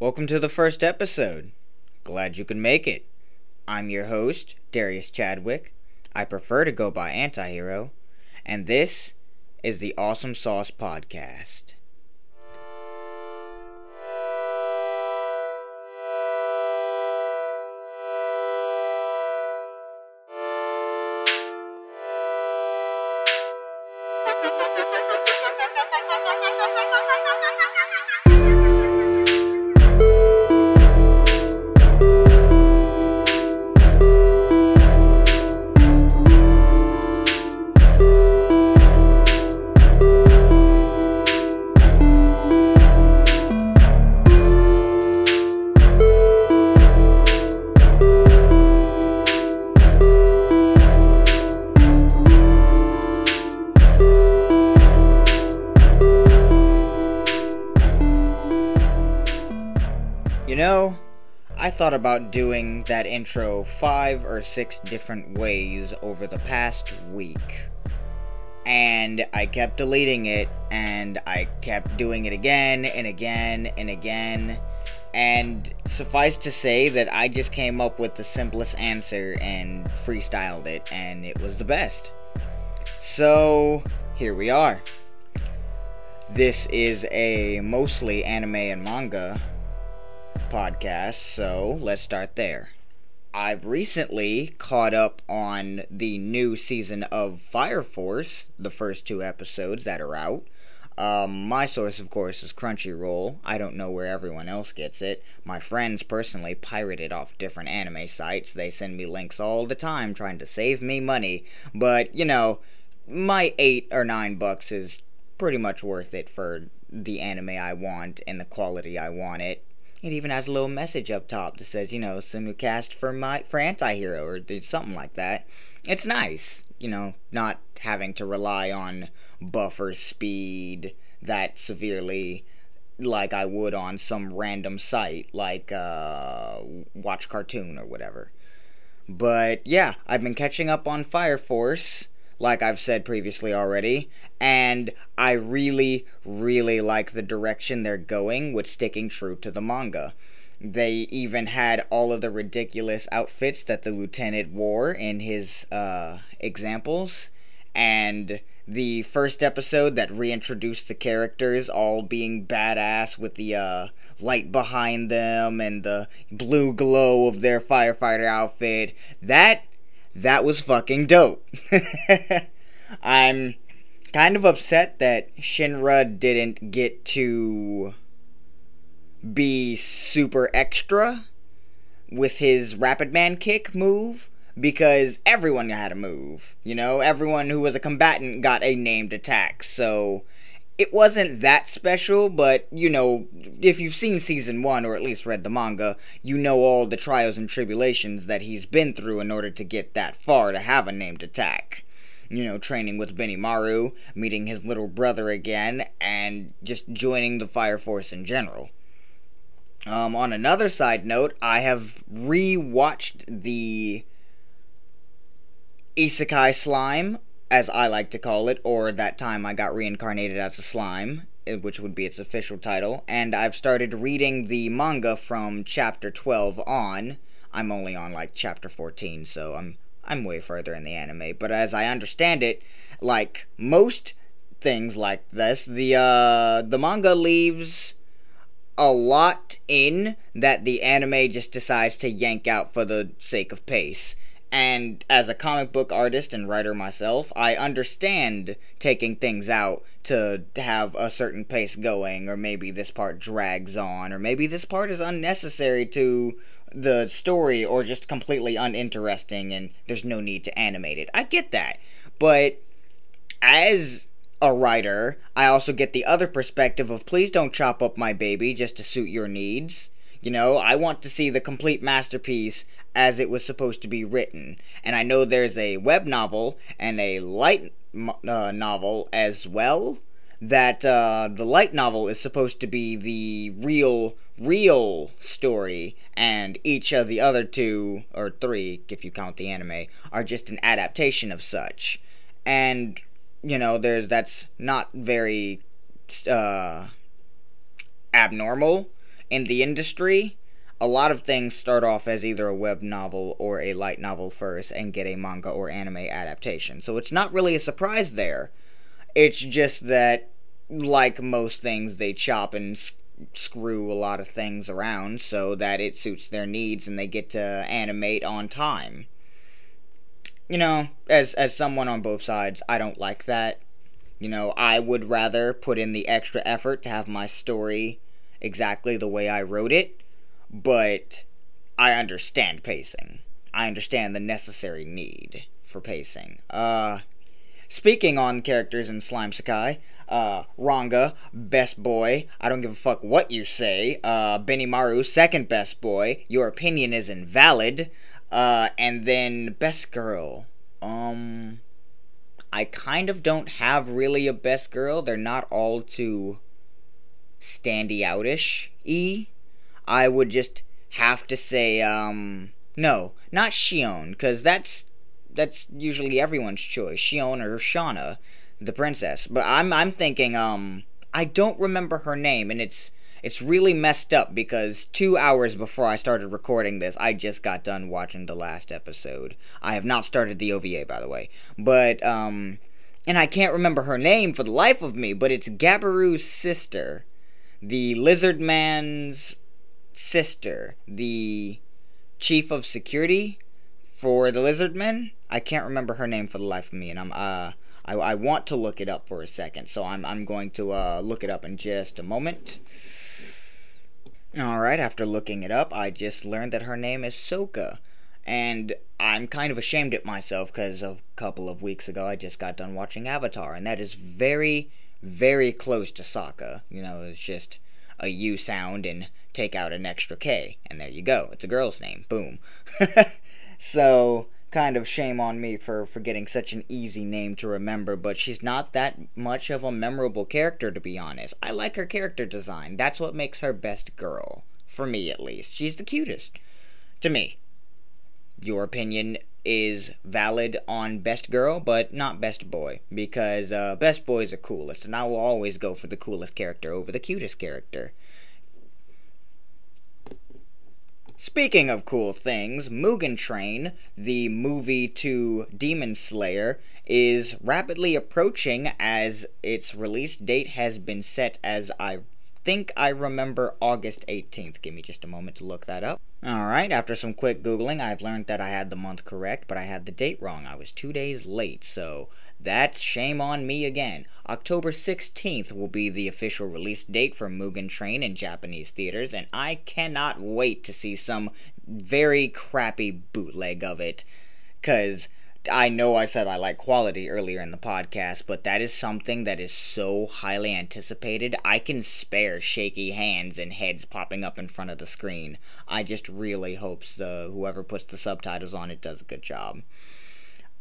Welcome to the first episode. Glad you could make it. I'm your host, Darius Chadwick. I prefer to go by Antihero, and this is the Awesome Sauce Podcast. Thought about doing that intro five or six different ways over the past week. And I kept deleting it, and I kept doing it again and again and again. And suffice to say that I just came up with the simplest answer and freestyled it, and it was the best. So, here we are. This is a mostly anime and manga podcast, so let's start there. I've recently caught up on the new season of Fire Force, the first two episodes that are out. Um, my source, of course, is Crunchyroll. I don't know where everyone else gets it. My friends personally pirate it off different anime sites. They send me links all the time trying to save me money. But, you know, my eight or nine bucks is pretty much worth it for the anime I want and the quality I want it. It even has a little message up top that says, you know, simulcast for my for anti-hero or something like that. It's nice, you know, not having to rely on buffer speed that severely like I would on some random site like uh, Watch Cartoon or whatever. But yeah, I've been catching up on Fire Force like I've said previously already, and I really, really like the direction they're going with sticking true to the manga. They even had all of the ridiculous outfits that the lieutenant wore in his uh, examples, and the first episode that reintroduced the characters all being badass with the uh, light behind them and the blue glow of their firefighter outfit. That that was fucking dope. I'm kind of upset that Shinra didn't get to be super extra with his Rapid Man kick move because everyone had a move. You know, everyone who was a combatant got a named attack. So it wasn't that special, but you know, if you've seen season one or at least read the manga, you know all the trials and tribulations that he's been through in order to get that far to have a named attack. You know, training with Benimaru, meeting his little brother again, and just joining the Fire Force in general. Um, on another side note, I have re-watched the Isekai Slime as I like to call it, or that time I got reincarnated as a slime, eh, which would be its official title, and I've started reading the manga from chapter 12 on. I'm only on like chapter 14, so I'm I'm way further in the anime, but as I understand it, like most things like this, the uh the manga leaves a lot in that the anime just decides to yank out for the sake of pace. And as a comic book artist and writer myself, I understand taking things out to have a certain pace going, or maybe this part drags on, or maybe this part is unnecessary to the story, or just completely uninteresting and there's no need to animate it. I get that. But as a writer, I also get the other perspective of please don't chop up my baby just to suit your needs. You know, I want to see the complete masterpiece as it was supposed to be written. And I know there's a web novel and a light uh, novel as well. That uh, the light novel is supposed to be the real, real story, and each of the other two, or three, if you count the anime, are just an adaptation of such. And, you know, there's that's not very uh, abnormal in the industry, a lot of things start off as either a web novel or a light novel first and get a manga or anime adaptation. So it's not really a surprise there. It's just that, like most things, they chop and screw a lot of things around so that it suits their needs and they get to animate on time. You know, as as someone on both sides, I don't like that. You know, I would rather put in the extra effort to have my story exactly the way I wrote it but I understand pacing. I understand the necessary need for pacing. Uh, speaking on characters in Slime Isekai, uh, Ranga, best boy. I don't give a fuck what you say. Uh, Benimaru, second best boy. Your opinion is invalid. Uh, and then best girl. Um, I kind of don't have really a best girl. They're not all too standy outish e. I would just have to say, um, no, not Shion, because that's that's usually everyone's choice, Shion or Shuna, the princess. But I'm I'm thinking, um, I don't remember her name, and it's it's really messed up because two hours before I started recording this, I just got done watching the last episode. I have not started the OVA, by the way, but um, and I can't remember her name for the life of me, but it's Gabiru's sister, the Lizard Man's sister, the chief of security for the Lizardmen. I can't remember her name for the life of me, and I'm uh I, I want to look it up for a second, so I'm I'm going to uh look it up in just a moment. All right, after looking it up, I just learned that her name is Soka. And I'm kind of ashamed at myself because a couple of weeks ago I just got done watching Avatar, and that is very, very close to Sokka. You know, it's just a U sound and take out an extra K, and there you go. It's a girl's name. Boom. so, kind of shame on me for, for getting such an easy name to remember, but she's not that much of a memorable character, to be honest. I like her character design. That's what makes her best girl. For me, at least. She's the cutest. To me. Your opinion is valid on best girl, but not best boy, because uh, best boys are coolest, and I will always go for the coolest character over the cutest character. Speaking of cool things, Mugen Train, the movie to Demon Slayer, is rapidly approaching as its release date has been set as I think I remember August 18th. Give me just a moment to look that up. Alright, after some quick Googling, I've learned that I had the month correct, but I had the date wrong. I was two days late, so that's shame on me again. October 16th will be the official release date for Mugen Train in Japanese theaters, and I cannot wait to see some very crappy bootleg of it. Because I know I said I like quality earlier in the podcast, but that is something that is so highly anticipated. I can spare shaky hands and heads popping up in front of the screen. I just really hope the whoever puts the subtitles on it does a good job.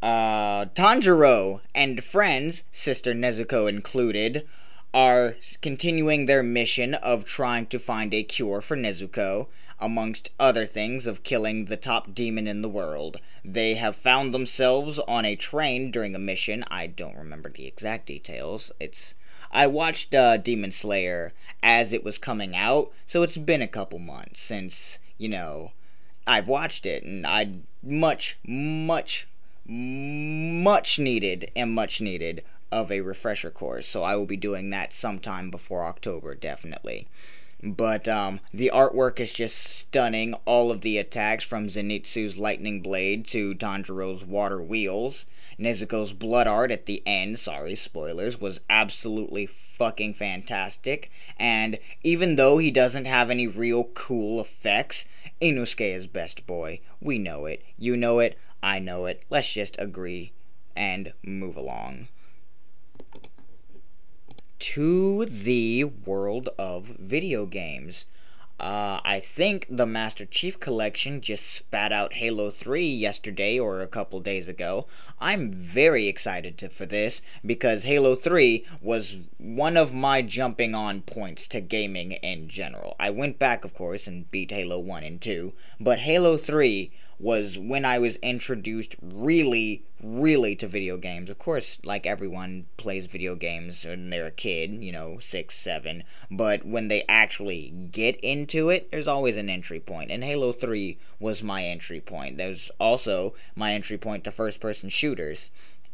Uh, Tanjiro and friends, Sister Nezuko included, are continuing their mission of trying to find a cure for Nezuko amongst other things, of killing the top demon in the world. They have found themselves on a train during a mission. I don't remember the exact details. It's I watched uh, Demon Slayer as it was coming out, so it's been a couple months since you know I've watched it, and I'd much, much, much needed and much needed of a refresher course. So I will be doing that sometime before October, definitely. But um, the artwork is just stunning. All of the attacks from Zenitsu's lightning blade to Tanjiro's water wheels. Nezuko's blood art at the end, sorry, spoilers, was absolutely fucking fantastic. And even though he doesn't have any real cool effects, Inosuke is best boy. We know it. You know it. I know it. Let's just agree and move along to the world of video games. Uh, I think the Master Chief Collection just spat out Halo 3 yesterday or a couple days ago. I'm very excited to, for this because Halo 3 was one of my jumping on points to gaming in general. I went back, of course, and beat Halo 1 and 2, but Halo 3 was when I was introduced really, really to video games. Of course, like everyone plays video games when they're a kid, you know, six, seven. But when they actually get into it, there's always an entry point. And Halo 3 was my entry point. That was also my entry point to first person shooters.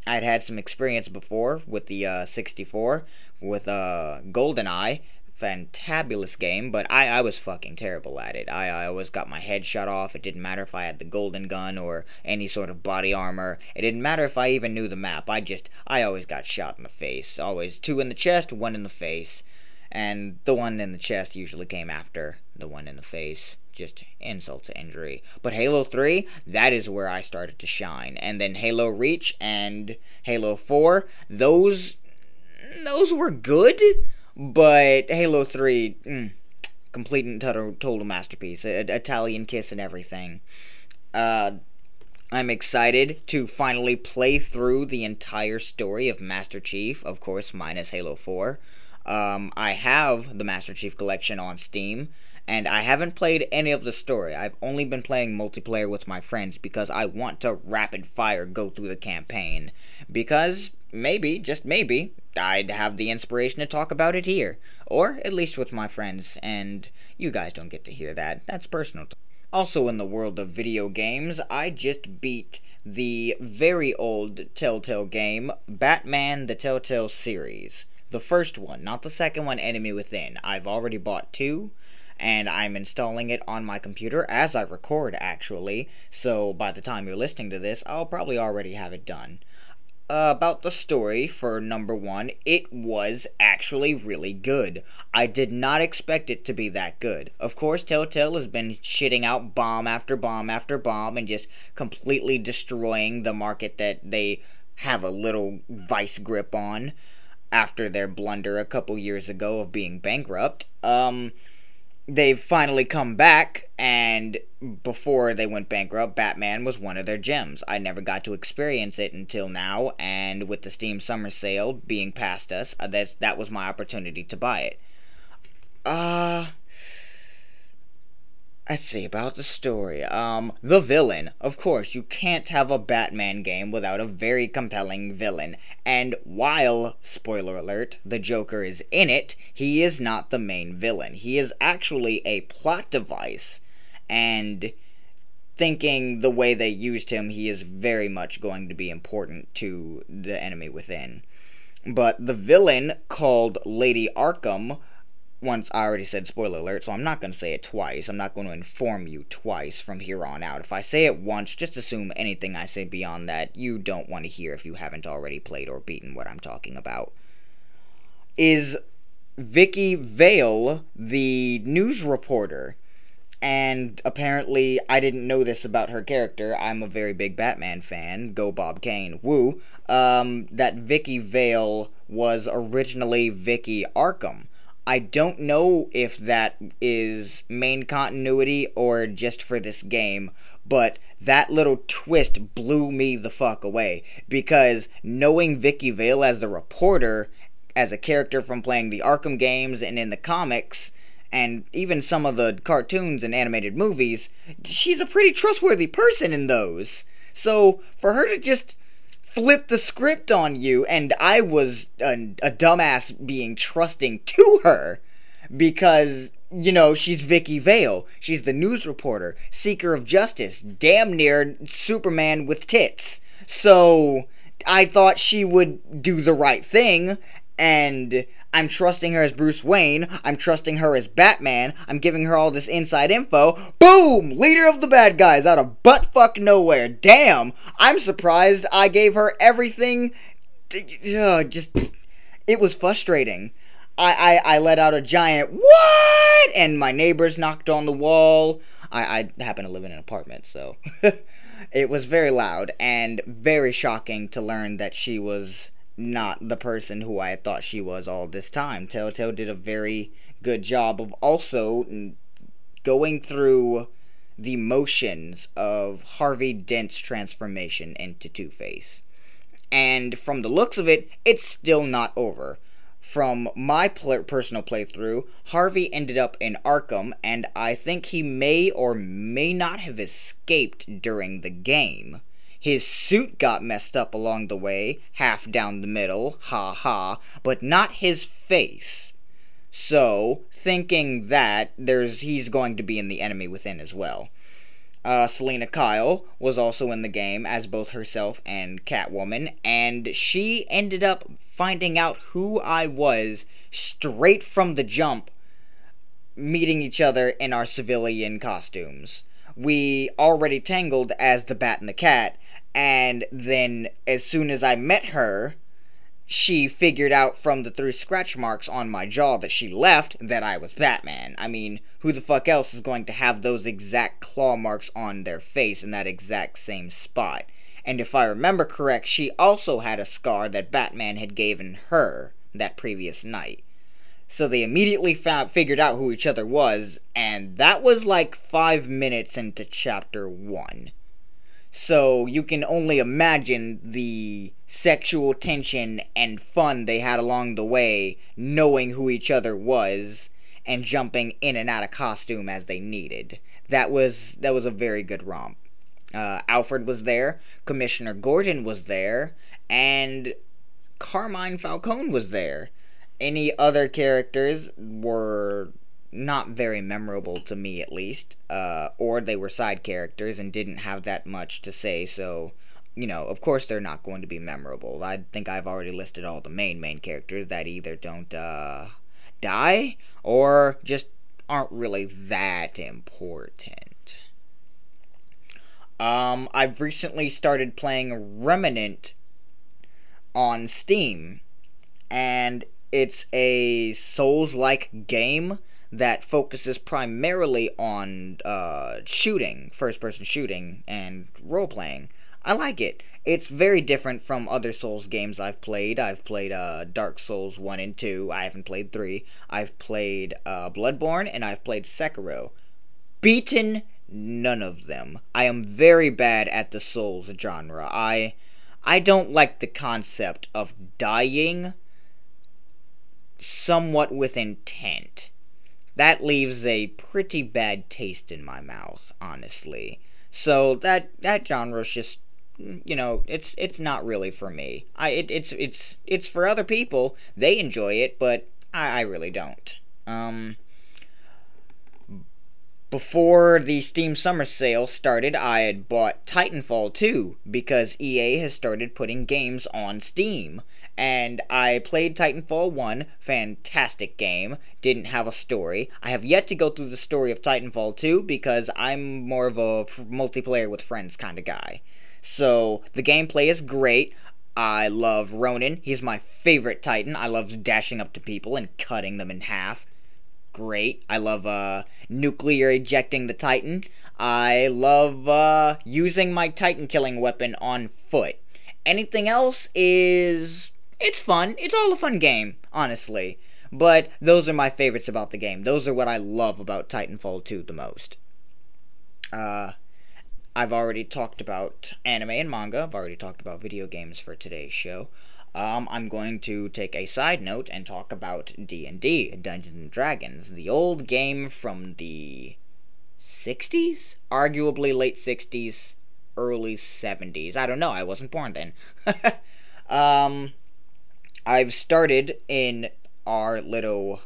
I'd had some experience before with the uh, 64 with uh, GoldenEye, fantabulous game, but I, I was fucking terrible at it. I, I always got my head shot off. It didn't matter if I had the golden gun or any sort of body armor. It didn't matter if I even knew the map. I just, I always got shot in the face. Always two in the chest, one in the face. And the one in the chest usually came after the one in the face. Just insult to injury. But Halo 3, that is where I started to shine. And then Halo Reach and Halo 4, those those were good but Halo 3, mm, complete and total, total masterpiece. A, Italian kiss and everything. Uh, I'm excited to finally play through the entire story of Master Chief, of course, minus Halo 4. Um, I have the Master Chief collection on Steam, and I haven't played any of the story. I've only been playing multiplayer with my friends because I want to rapid fire go through the campaign. Because maybe, just maybe, I'd have the inspiration to talk about it here. Or at least with my friends, and you guys don't get to hear that. That's personal. Also, in the world of video games, I just beat the very old Telltale game, Batman the Telltale series. The first one, not the second one, Enemy Within. I've already bought two, and I'm installing it on my computer as I record, actually. So by the time you're listening to this, I'll probably already have it done. About the story for number one, it was actually really good. I did not expect it to be that good. Of course, Telltale has been shitting out bomb after bomb after bomb and just completely destroying the market that they have a little vice grip on after their blunder a couple years ago of being bankrupt. Um, they've finally come back and before they went bankrupt batman was one of their gems. I never got to experience it until now and with the steam summer sale being past us uh, that's that was my opportunity to buy it. Uh Let's see about the story. Um, the villain. Of course, you can't have a Batman game without a very compelling villain. And while, spoiler alert, the Joker is in it, he is not the main villain. He is actually a plot device. And thinking the way they used him, he is very much going to be important to the enemy within. But the villain, called Lady Arkham, once I already said spoiler alert, so I'm not going to say it twice. I'm not going to inform you twice from here on out. If I say it once, just assume anything I say beyond that you don't want to hear if you haven't already played or beaten what I'm talking about. Is Vicki Vale the news reporter? And apparently, I didn't know this about her character. I'm a very big Batman fan. Go Bob Kane. Woo. Um, that Vicki Vale was originally Vicki Arkham I don't know if that is main continuity or just for this game, but that little twist blew me the fuck away because knowing Vicki Vale as a reporter, as a character from playing the Arkham games and in the comics, and even some of the cartoons and animated movies, she's a pretty trustworthy person in those. So for her to just flipped the script on you, and I was a, a dumbass being trusting to her because you know, she's Vicki Vale. She's the news reporter, seeker of justice, damn near Superman with tits. So I thought she would do the right thing, and I'm trusting her as Bruce Wayne. I'm trusting her as Batman. I'm giving her all this inside info. Boom! Leader of the bad guys out of buttfuck nowhere. Damn! I'm surprised I gave her everything. Uh, just. It was frustrating. I, I, I let out a giant what? And my neighbors knocked on the wall. I, I happen to live in an apartment, so. it was very loud and very shocking to learn that she was not the person who I thought she was all this time. Telltale did a very good job of also going through the motions of Harvey Dent's transformation into Two Face. And from the looks of it, it's still not over. from my pl- personal playthrough, Harvey ended up in Arkham, and I think he may or may not have escaped during the game. His suit got messed up along the way, half down the middle, ha ha, but not his face. So, thinking that, there's he's going to be in the enemy within as well. Uh, Selina Kyle was also in the game as both herself and Catwoman, and she ended up finding out who I was straight from the jump, meeting each other in our civilian costumes. We already tangled as the Bat and the Cat, and then as soon as I met her, she figured out from the three scratch marks on my jaw that she left that I was Batman. I mean, who the fuck else is going to have those exact claw marks on their face in that exact same spot? And if I remember correct, she also had a scar that Batman had given her that previous night. So they immediately found, figured out who each other was, and that was like five minutes into chapter one. So you can only imagine the sexual tension and fun they had along the way, knowing who each other was and jumping in and out of costume as they needed. That was that was a very good romp. Uh, Alfred was there, Commissioner Gordon was there, and Carmine Falcone was there. Any other characters were not very memorable to me, at least, uh, or they were side characters and didn't have that much to say, so you know, of course they're not going to be memorable. I think I've already listed all the main main characters that either don't uh, die or just aren't really that important. Um, I've recently started playing Remnant on Steam, and it's a Souls-like game that focuses primarily on uh, shooting, first-person shooting, and role-playing. I like it. It's very different from other Souls games I've played. I've played uh, Dark Souls 1 and 2. I haven't played 3. I've played uh, Bloodborne, and I've played Sekiro. Beaten none of them. I am very bad at the Souls genre. I I don't like the concept of dying somewhat with intent. That leaves a pretty bad taste in my mouth, honestly. So that that genre's just you know, it's it's not really for me. I it, it's it's it's for other people. They enjoy it, but I, I really don't. Um, before the Steam Summer Sale started, I had bought Titanfall 2 because EA has started putting games on Steam. And I played Titanfall 1, fantastic game, didn't have a story. I have yet to go through the story of Titanfall 2 because I'm more of a multiplayer with friends kind of guy. So the gameplay is great. I love Ronin. He's my favorite Titan. I love dashing up to people and cutting them in half. Great. I love uh, nuclear ejecting the Titan. I love uh, using my Titan killing weapon on foot. Anything else is. It's fun. It's all a fun game, honestly. But those are my favorites about the game. Those are what I love about Titanfall 2 the most. Uh, I've already talked about anime and manga. I've already talked about video games for today's show. Um, I'm going to take a side note and talk about D&D, Dungeons and Dragons, the old game from the 60s, arguably late 60s, early 70s. I don't know. I wasn't born then. um, I've started in our little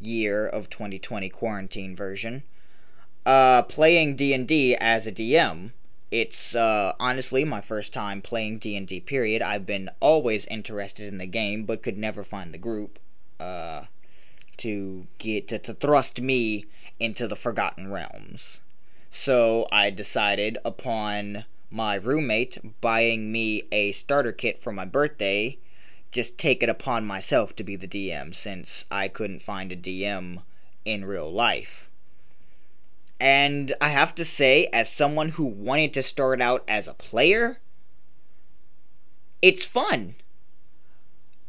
year of 2020 quarantine version uh, playing D&D as a DM. It's uh, honestly my first time playing D&D period. I've been always interested in the game but could never find the group uh, to get to, to thrust me into the Forgotten Realms. So I decided upon my roommate buying me a starter kit for my birthday, just take it upon myself to be the DM since I couldn't find a DM in real life. And I have to say, as someone who wanted to start out as a player, it's fun.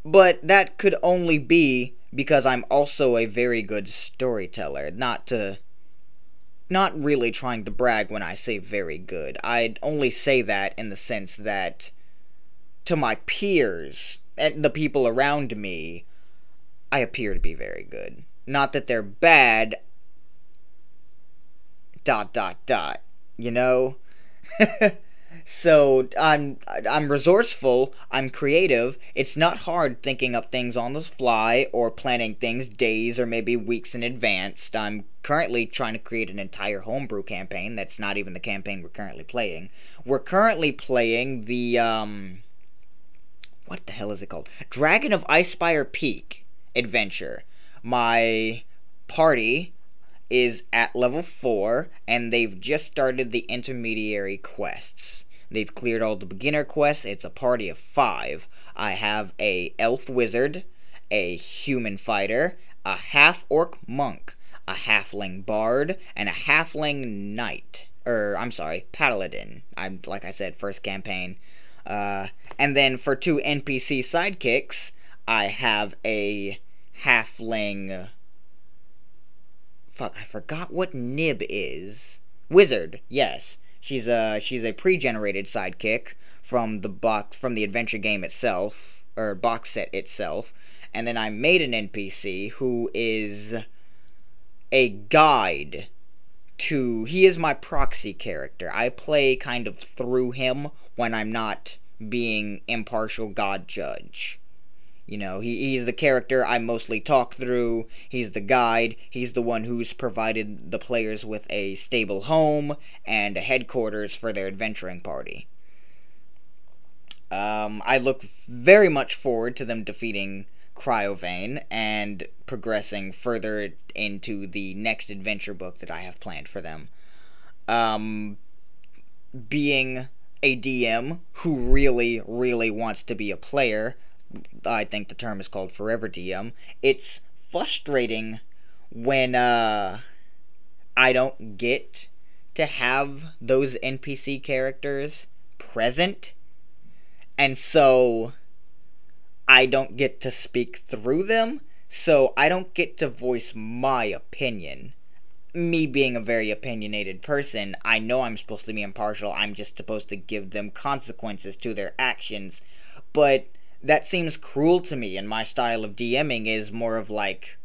But that could only be because I'm also a very good storyteller. Not to. Not really trying to brag when I say very good. I'd only say that in the sense that to my peers and the people around me, I appear to be very good. Not that they're bad. Dot dot dot. You know? so I'm I'm resourceful, I'm creative. It's not hard thinking up things on the fly or planning things days or maybe weeks in advance. I'm currently trying to create an entire homebrew campaign that's not even the campaign we're currently playing. We're currently playing the um what the hell is it called? Dragon of Icespire Peak adventure. My party is at level 4 and they've just started the intermediary quests. They've cleared all the beginner quests. It's a party of 5. I have a elf wizard, a human fighter, a half orc monk, a halfling bard, and a halfling knight. Or I'm sorry, paladin. I'm like I said, first campaign. Uh, and then for two NPC sidekicks, I have a halfling. Fuck, I forgot what Nib is. Wizard, yes. She's a she's a pre-generated sidekick from the box from the adventure game itself or box set itself, and then I made an NPC who is a guide to he is my proxy character. I play kind of through him when I'm not being impartial god judge. You know, he, he's the character I mostly talk through. He's the guide. He's the one who's provided the players with a stable home and a headquarters for their adventuring party. Um, I look very much forward to them defeating Cryovain and progressing further into the next adventure book that I have planned for them. Um, being a DM who really, really wants to be a player, I think the term is called Forever DM. It's frustrating when uh, I don't get to have those NPC characters present, and so I don't get to speak through them, so I don't get to voice my opinion. Me being a very opinionated person, I know I'm supposed to be impartial, I'm just supposed to give them consequences to their actions, but that seems cruel to me, and my style of DMing is more of like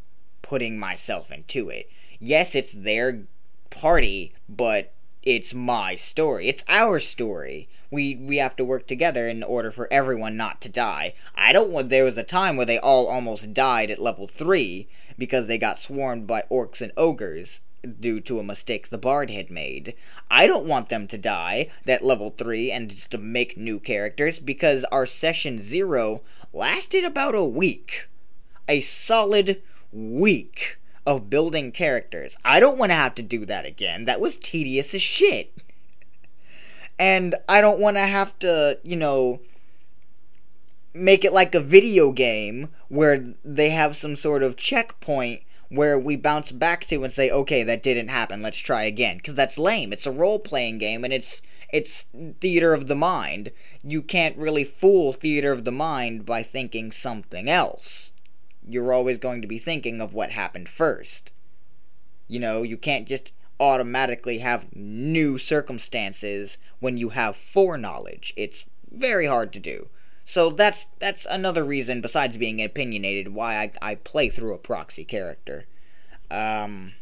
putting myself into it. Yes, it's their party, but it's my story. It's our story. We we have to work together in order for everyone not to die. I don't want there was a time where they all almost died at level 3 because they got swarmed by orcs and ogres due to a mistake the bard had made. I don't want them to die that level 3 and just to make new characters because our session 0 lasted about a week. A solid week of building characters. I don't want to have to do that again. That was tedious as shit. And I don't want to have to, you know, make it like a video game where they have some sort of checkpoint where we bounce back to and say, okay, that didn't happen. Let's try again. Because that's lame. It's a role playing game and it's it's theater of the mind. You can't really fool theater of the mind by thinking something else. You're always going to be thinking of what happened first. You know, you can't just automatically have new circumstances when you have foreknowledge. It's very hard to do. So that's that's another reason, besides being opinionated, why I, I play through a proxy character. Um,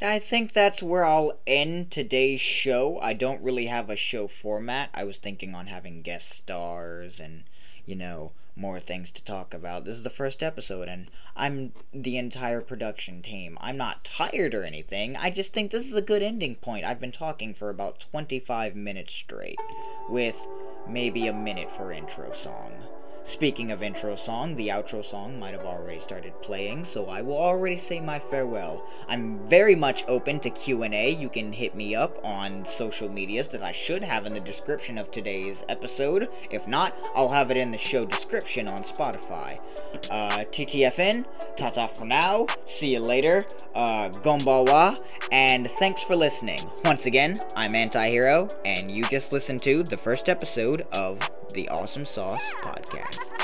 I think that's where I'll end today's show. I don't really have a show format. I was thinking on having guest stars and, you know, more things to talk about. This is the first episode, and I'm the entire production team. I'm not tired or anything. I just think this is a good ending point. I've been talking for about 25 minutes straight, with maybe a minute for intro song. Speaking of intro song, the outro song might have already started playing, so I will already say my farewell. I'm very much open to Q&A. You can hit me up on social medias that I should have in the description of today's episode. If not, I'll have it in the show description on Spotify. Uh, TTFN, tata for now, see you later, uh, gombawa, and thanks for listening. Once again, I'm Antihero, and you just listened to the first episode of the Awesome Sauce Podcast.